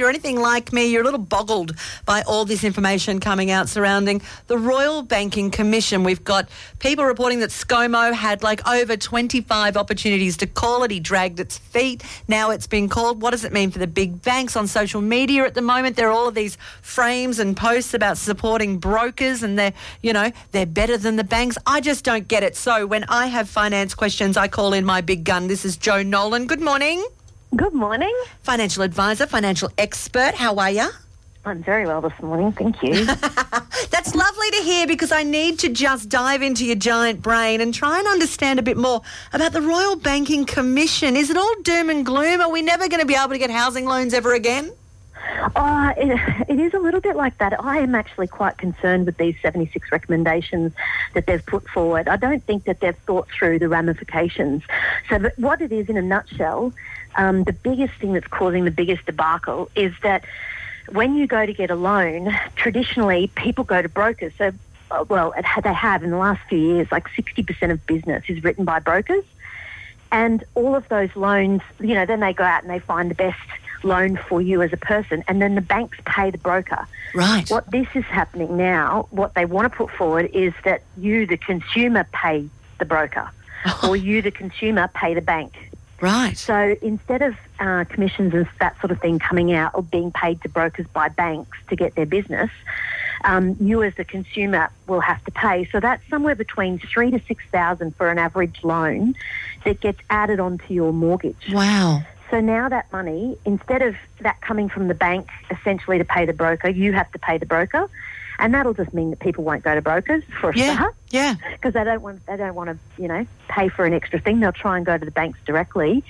you're anything like me, you're a little boggled by all this information coming out surrounding the Royal Banking Commission. We've got people reporting that ScoMo had like over 25 opportunities to call it. He dragged its feet. Now it's been called. What does it mean for the big banks on social media at the moment? There are all of these frames and posts about supporting brokers and they're, you know, they're better than the banks. I just don't get it. So when I have finance questions, I call in my big gun. This is Joe Nolan. Good morning. Good morning. Financial advisor, financial expert. How are you? I'm very well this morning, thank you. That's lovely to hear because I need to just dive into your giant brain and try and understand a bit more about the Royal Banking Commission. Is it all doom and gloom? Are we never going to be able to get housing loans ever again? Oh, it, it is a little bit like that. I am actually quite concerned with these 76 recommendations that they've put forward. I don't think that they've thought through the ramifications. So, what it is in a nutshell, um, the biggest thing that's causing the biggest debacle is that when you go to get a loan, traditionally people go to brokers. So, uh, well, it, they have in the last few years, like 60% of business is written by brokers. And all of those loans, you know, then they go out and they find the best loan for you as a person, and then the banks pay the broker. Right. What this is happening now, what they want to put forward is that you, the consumer, pay the broker, or you, the consumer, pay the bank. Right. So instead of uh, commissions and that sort of thing coming out or being paid to brokers by banks to get their business, um, you as the consumer will have to pay. So that's somewhere between three to six thousand for an average loan that gets added onto your mortgage. Wow. So now that money, instead of that coming from the bank essentially to pay the broker, you have to pay the broker. And that'll just mean that people won't go to brokers for a Yeah. start Yeah. because they don't want they don't want to you know pay for an extra thing. They'll try and go to the banks directly,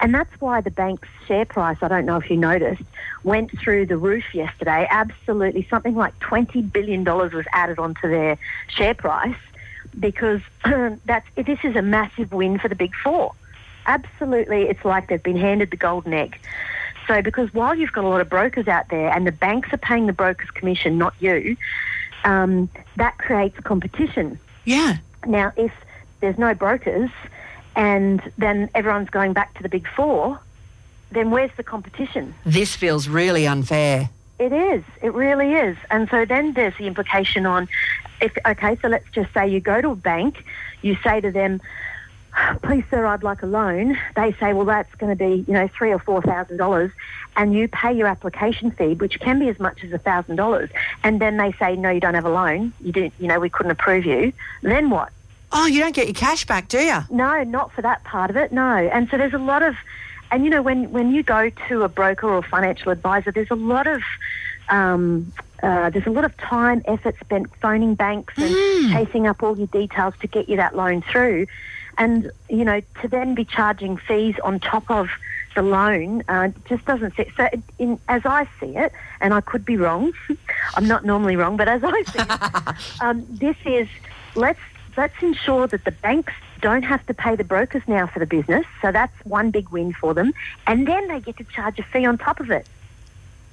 and that's why the bank's share price. I don't know if you noticed went through the roof yesterday. Absolutely, something like twenty billion dollars was added onto their share price because that's this is a massive win for the big four. Absolutely, it's like they've been handed the golden egg. So, because while you've got a lot of brokers out there and the banks are paying the broker's commission, not you, um, that creates competition. Yeah. Now, if there's no brokers and then everyone's going back to the big four, then where's the competition? This feels really unfair. It is. It really is. And so then there's the implication on if okay, so let's just say you go to a bank, you say to them, Please sir, I'd like a loan. They say, Well that's gonna be, you know, three or four thousand dollars and you pay your application fee, which can be as much as a thousand dollars, and then they say, No, you don't have a loan, you didn't you know, we couldn't approve you, then what? Oh, you don't get your cash back, do you? No, not for that part of it. No, and so there's a lot of, and you know, when when you go to a broker or financial advisor, there's a lot of, um, uh, there's a lot of time, effort spent phoning banks and chasing up all your details to get you that loan through, and you know, to then be charging fees on top of the loan uh, just doesn't sit. So, in, as I see it, and I could be wrong, I'm not normally wrong, but as I see it, um, this is let's let's ensure that the banks don't have to pay the brokers now for the business. So that's one big win for them, and then they get to charge a fee on top of it.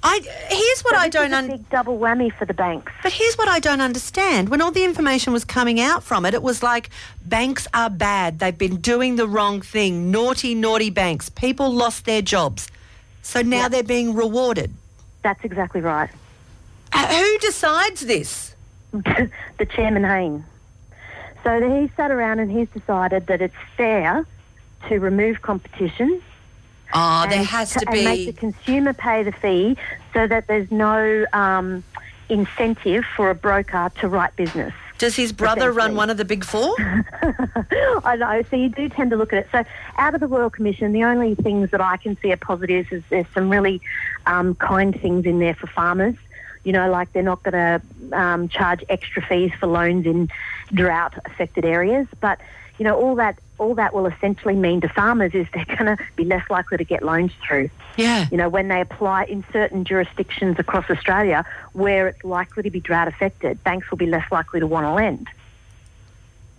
I here's what So I don't is a un- big double whammy for the banks. But here's what I don't understand. When all the information was coming out from it, it was like banks are bad. They've been doing the wrong thing. Naughty, naughty banks. People lost their jobs. So now Yeah. they're being rewarded. That's exactly right. Uh, who decides this? the chairman Hayne. So he sat around and he's decided that it's fair to remove competition. Oh, there has to be, and make the consumer pay the fee so that there's no um, incentive for a broker to write business. Does his brother run one of the big four? I know. So you do tend to look at it. So out of the Royal Commission, the only things that I can see are positives is there's some really um, kind things in there for farmers. You know, like they're not going to um, charge extra fees for loans in drought-affected areas, but you know, all that all that will essentially mean to farmers is they're going to be less likely to get loans through. Yeah. You know, when they apply in certain jurisdictions across Australia where it's likely to be drought affected, banks will be less likely to want to lend.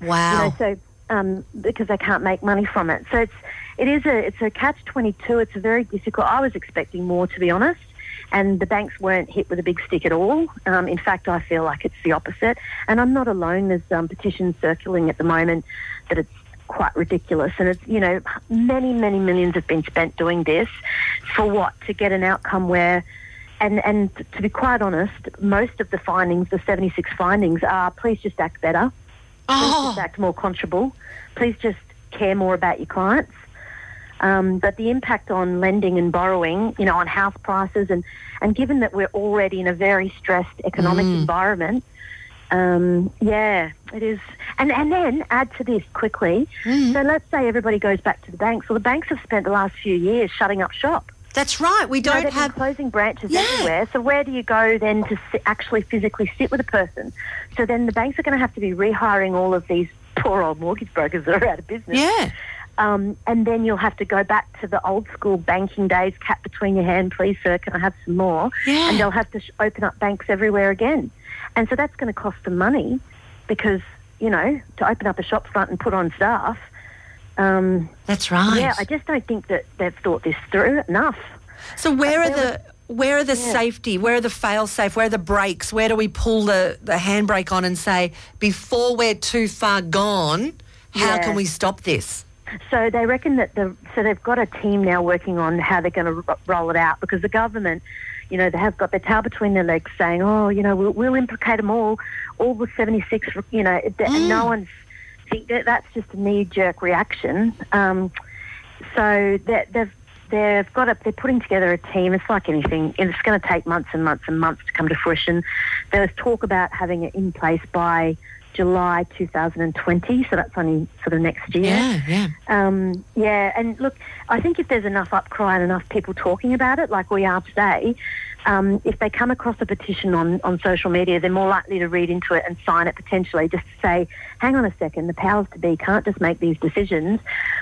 Wow. You know, so um, because they can't make money from it. So it's it is a it's a catch twenty two. It's a very difficult. I was expecting more, to be honest. And the banks weren't hit with a big stick at all. Um, in fact, I feel like it's the opposite. And I'm not alone. There's um, petitions circulating at the moment that it's quite ridiculous. And it's, you know, many, many millions have been spent doing this for what? To get an outcome where and and to be quite honest, most of the findings, the 76 findings, are please just act better, please Oh, just act more conscionable, please just care more about your clients. Um, but the impact on lending and borrowing, you know, on house prices, and, and given that we're already in a very stressed economic environment, um, yeah, it is. And, and then add to this quickly. So let's say everybody goes back to the banks. Well, the banks have spent the last few years shutting up shop. that's right. We don't been have. closing branches Yeah. everywhere. So where do you go then to si- actually physically sit with a person? So then the banks are going to have to be rehiring all of these poor old mortgage brokers that are out of business. Yeah. Um, and then you'll have to go back to the old school banking days, cap between your hand, please, sir, can I have some more? Yeah. And they'll have to sh- open up banks everywhere again. And so that's going to cost them money because, you know, to open up a shop front and put on staff. Um, That's right. Yeah, I just don't think that they've thought this through enough. So where are the where are the Yeah. safety? Where are the fail safe? Where are the brakes? Where do we pull the, the handbrake on and say before we're too far gone, how Yeah. can we stop this? So they reckon that the so they've got a team now working on how they're going to ro- roll it out because the government, you know, they have got their tail between their legs, saying, "Oh, you know, we'll, we'll implicate them all, all the seventy six, you know," th- and no one's think that that's just a knee jerk reaction. Um, so they've they've got a, they're putting together a team. It's like anything, and it's going to take months and months and months to come to fruition. There was talk about having it in place by July 2020, so that's only sort of next year. Yeah, yeah. Um, yeah, and look, I think if there's enough upcry and enough people talking about it, like we are today, um, if they come across a petition on, on social media, they're more likely to read into it and sign it potentially just to say, hang on a second, the powers to be can't just make these decisions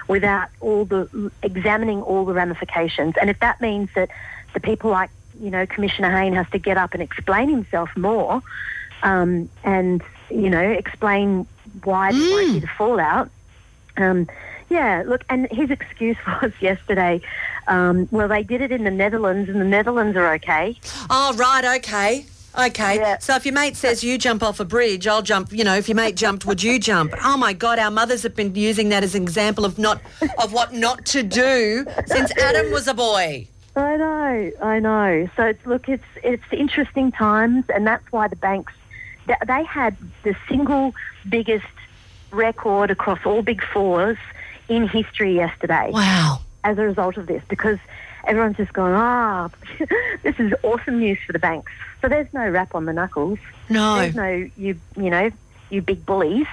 without all the examining all the ramifications. And if that means that the people like, you know, Commissioner Hayne has to get up and explain himself more um, and, you know, explain why there won't be the fallout, um, yeah, look, and his excuse was yesterday, um, well, they did it in the Netherlands, and the Netherlands are okay. Oh, right, okay. Okay. Yeah. So if your mate says you jump off a bridge, I'll jump, you know, if your mate jumped, would you jump? Oh my God, our mothers have been using that as an example of not of what not to do since Adam was a boy. I know, I know. So it's, look, it's it's interesting times, and that's why the banks they had the single biggest record across all big fours in history yesterday. Wow. as a result of this because everyone's just going, ah, this is awesome news for the banks. So there's no rap on the knuckles. No. There's no you you know you big bullies.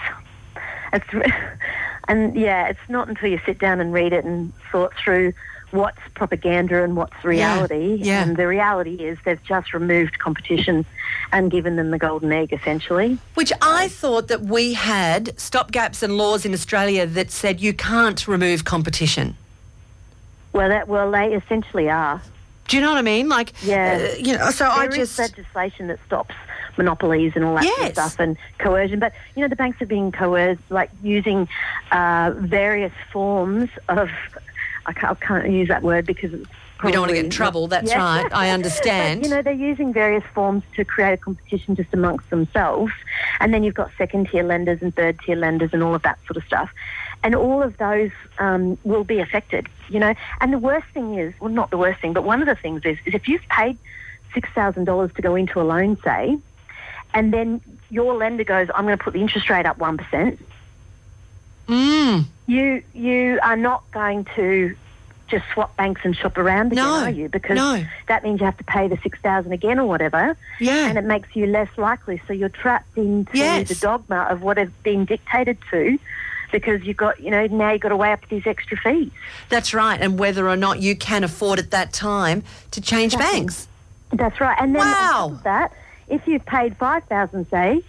It's and yeah, it's not until you sit down and read it and sort through what's propaganda and what's reality. yeah. And the reality is they've just removed competition and given them the golden egg essentially. Which I thought that we had stopgaps and laws in Australia that said you can't remove competition. Well, that well they essentially are. Do you know what I mean? Like, Yeah. uh, you know. So I There is just legislation that stops monopolies and all that sort of stuff and coercion. But, you know, the banks are being coerced, like using uh, various forms of, I can't, I can't use that word because it's we don't want to get in trouble. That's Yeah. right. I understand. But, you know, they're using various forms to create a competition just amongst themselves. And then you've got second tier lenders and third tier lenders and all of that sort of stuff. And all of those um, will be affected, you know. And the worst thing is, well, not the worst thing, but one of the things is, is if you've paid $6,000 to go into a loan, say, and then your lender goes, I'm going to put the interest rate up 1%, mm, you, you are not going to just swap banks and shop around again, No, are you? Because no. that means you have to pay the 6000 again or whatever. Yeah. And it makes you less likely. So you're trapped into Yes. the dogma of what has been dictated to because you've got, you know, now you've got to weigh up these extra fees. that's right. And whether or not you can afford at that time to change Exactly. banks. That's right. And then Wow. on top of that, if you've paid 5000 say,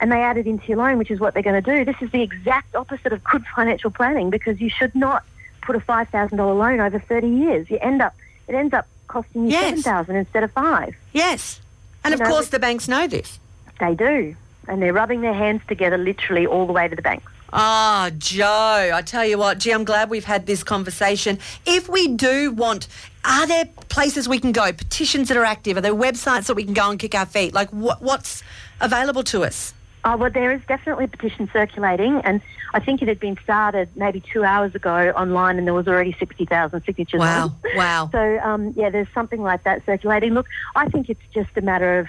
and they add it into your loan, which is what they're going to do, this is the exact opposite of good financial planning because you should not put a $5,000 loan over 30 years. You end up, it ends up costing you Yes. 7000 instead of five. Yes. And You of know, course, the banks know this. They do. And they're rubbing their hands together literally all the way to the banks. Ah, Joe, I tell you what, gee, I'm glad we've had this conversation. If we do want, are there places we can go, petitions that are active? Are there websites that we can go and kick our feet? Like, what, what's available to us? Oh, well, there is definitely a petition circulating, and I think it had been started maybe two hours ago online, and there was already 60,000 signatures. Wow, on. wow. So, um, yeah, there's something like that circulating. Look, I think it's just a matter of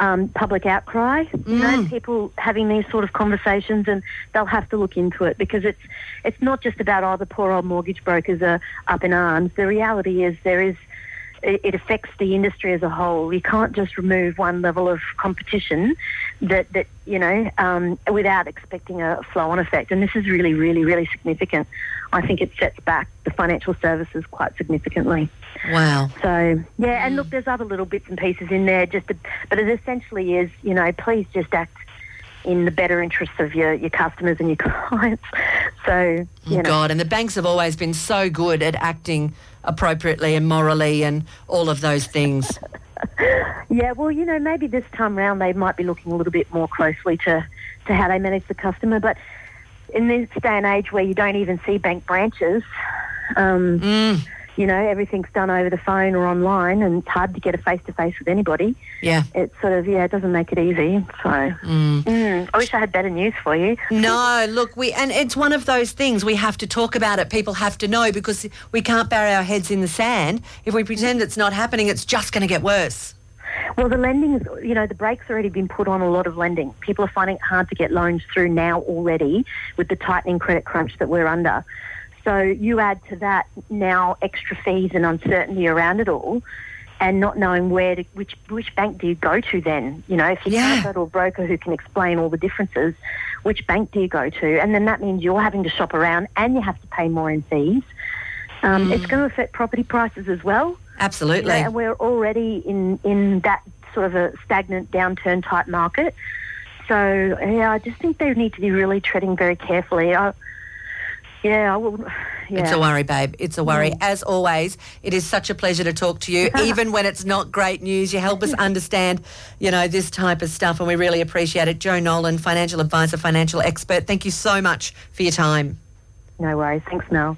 um, public outcry. You know, people having these sort of conversations, and they'll have to look into it because it's it's not just about oh, the poor old mortgage brokers are up in arms. The reality is there is it affects the industry as a whole. You can't just remove one level of competition that, that you know, um, without expecting a flow-on effect. And this is really, really, really significant. I think it sets back the financial services quite significantly. Wow. So, yeah, and look, there's other little bits and pieces in there, just to, but it essentially is, you know, please just act in the better interests of your, your customers and your clients. So, you know. God, and the banks have always been so good at acting appropriately and morally and all of those things. Yeah, well, you know, maybe this time round they might be looking a little bit more closely to, to how they manage the customer. But in this day and age where you don't even see bank branches, um, Mm, you know, everything's done over the phone or online and it's hard to get a face to face with anybody. yeah. it's sort of, yeah, it doesn't make it easy. So, mm, I wish I had better news for you. No, look, we and it's one of those things we have to talk about it. People have to know because we can't bury our heads in the sand. If we pretend it's not happening, it's just going to get worse. Well, the lending is, you know, the brakes already been put on a lot of lending. People are finding it hard to get loans through now already with the tightening credit crunch that we're under. So you add to that now extra fees and uncertainty around it all. And not knowing where to, which which bank do you go to then? You know, if you Yeah. can't go to a broker who can explain all the differences, which bank do you go to? And then that means you're having to shop around and you have to pay more in fees. Um, It's going to affect property prices as well. Absolutely. You know, and we're already in, in that sort of a stagnant downturn type market. So, yeah, I just think they need to be really treading very carefully. I, yeah, I will. Yeah. It's a worry, babe. It's a worry. As always, it is such a pleasure to talk to you, even when it's not great news. You help us understand, you know, this type of stuff, and we really appreciate it. Joe Nolan, financial advisor, financial expert. Thank you so much for your time. No worries. Thanks, Mel.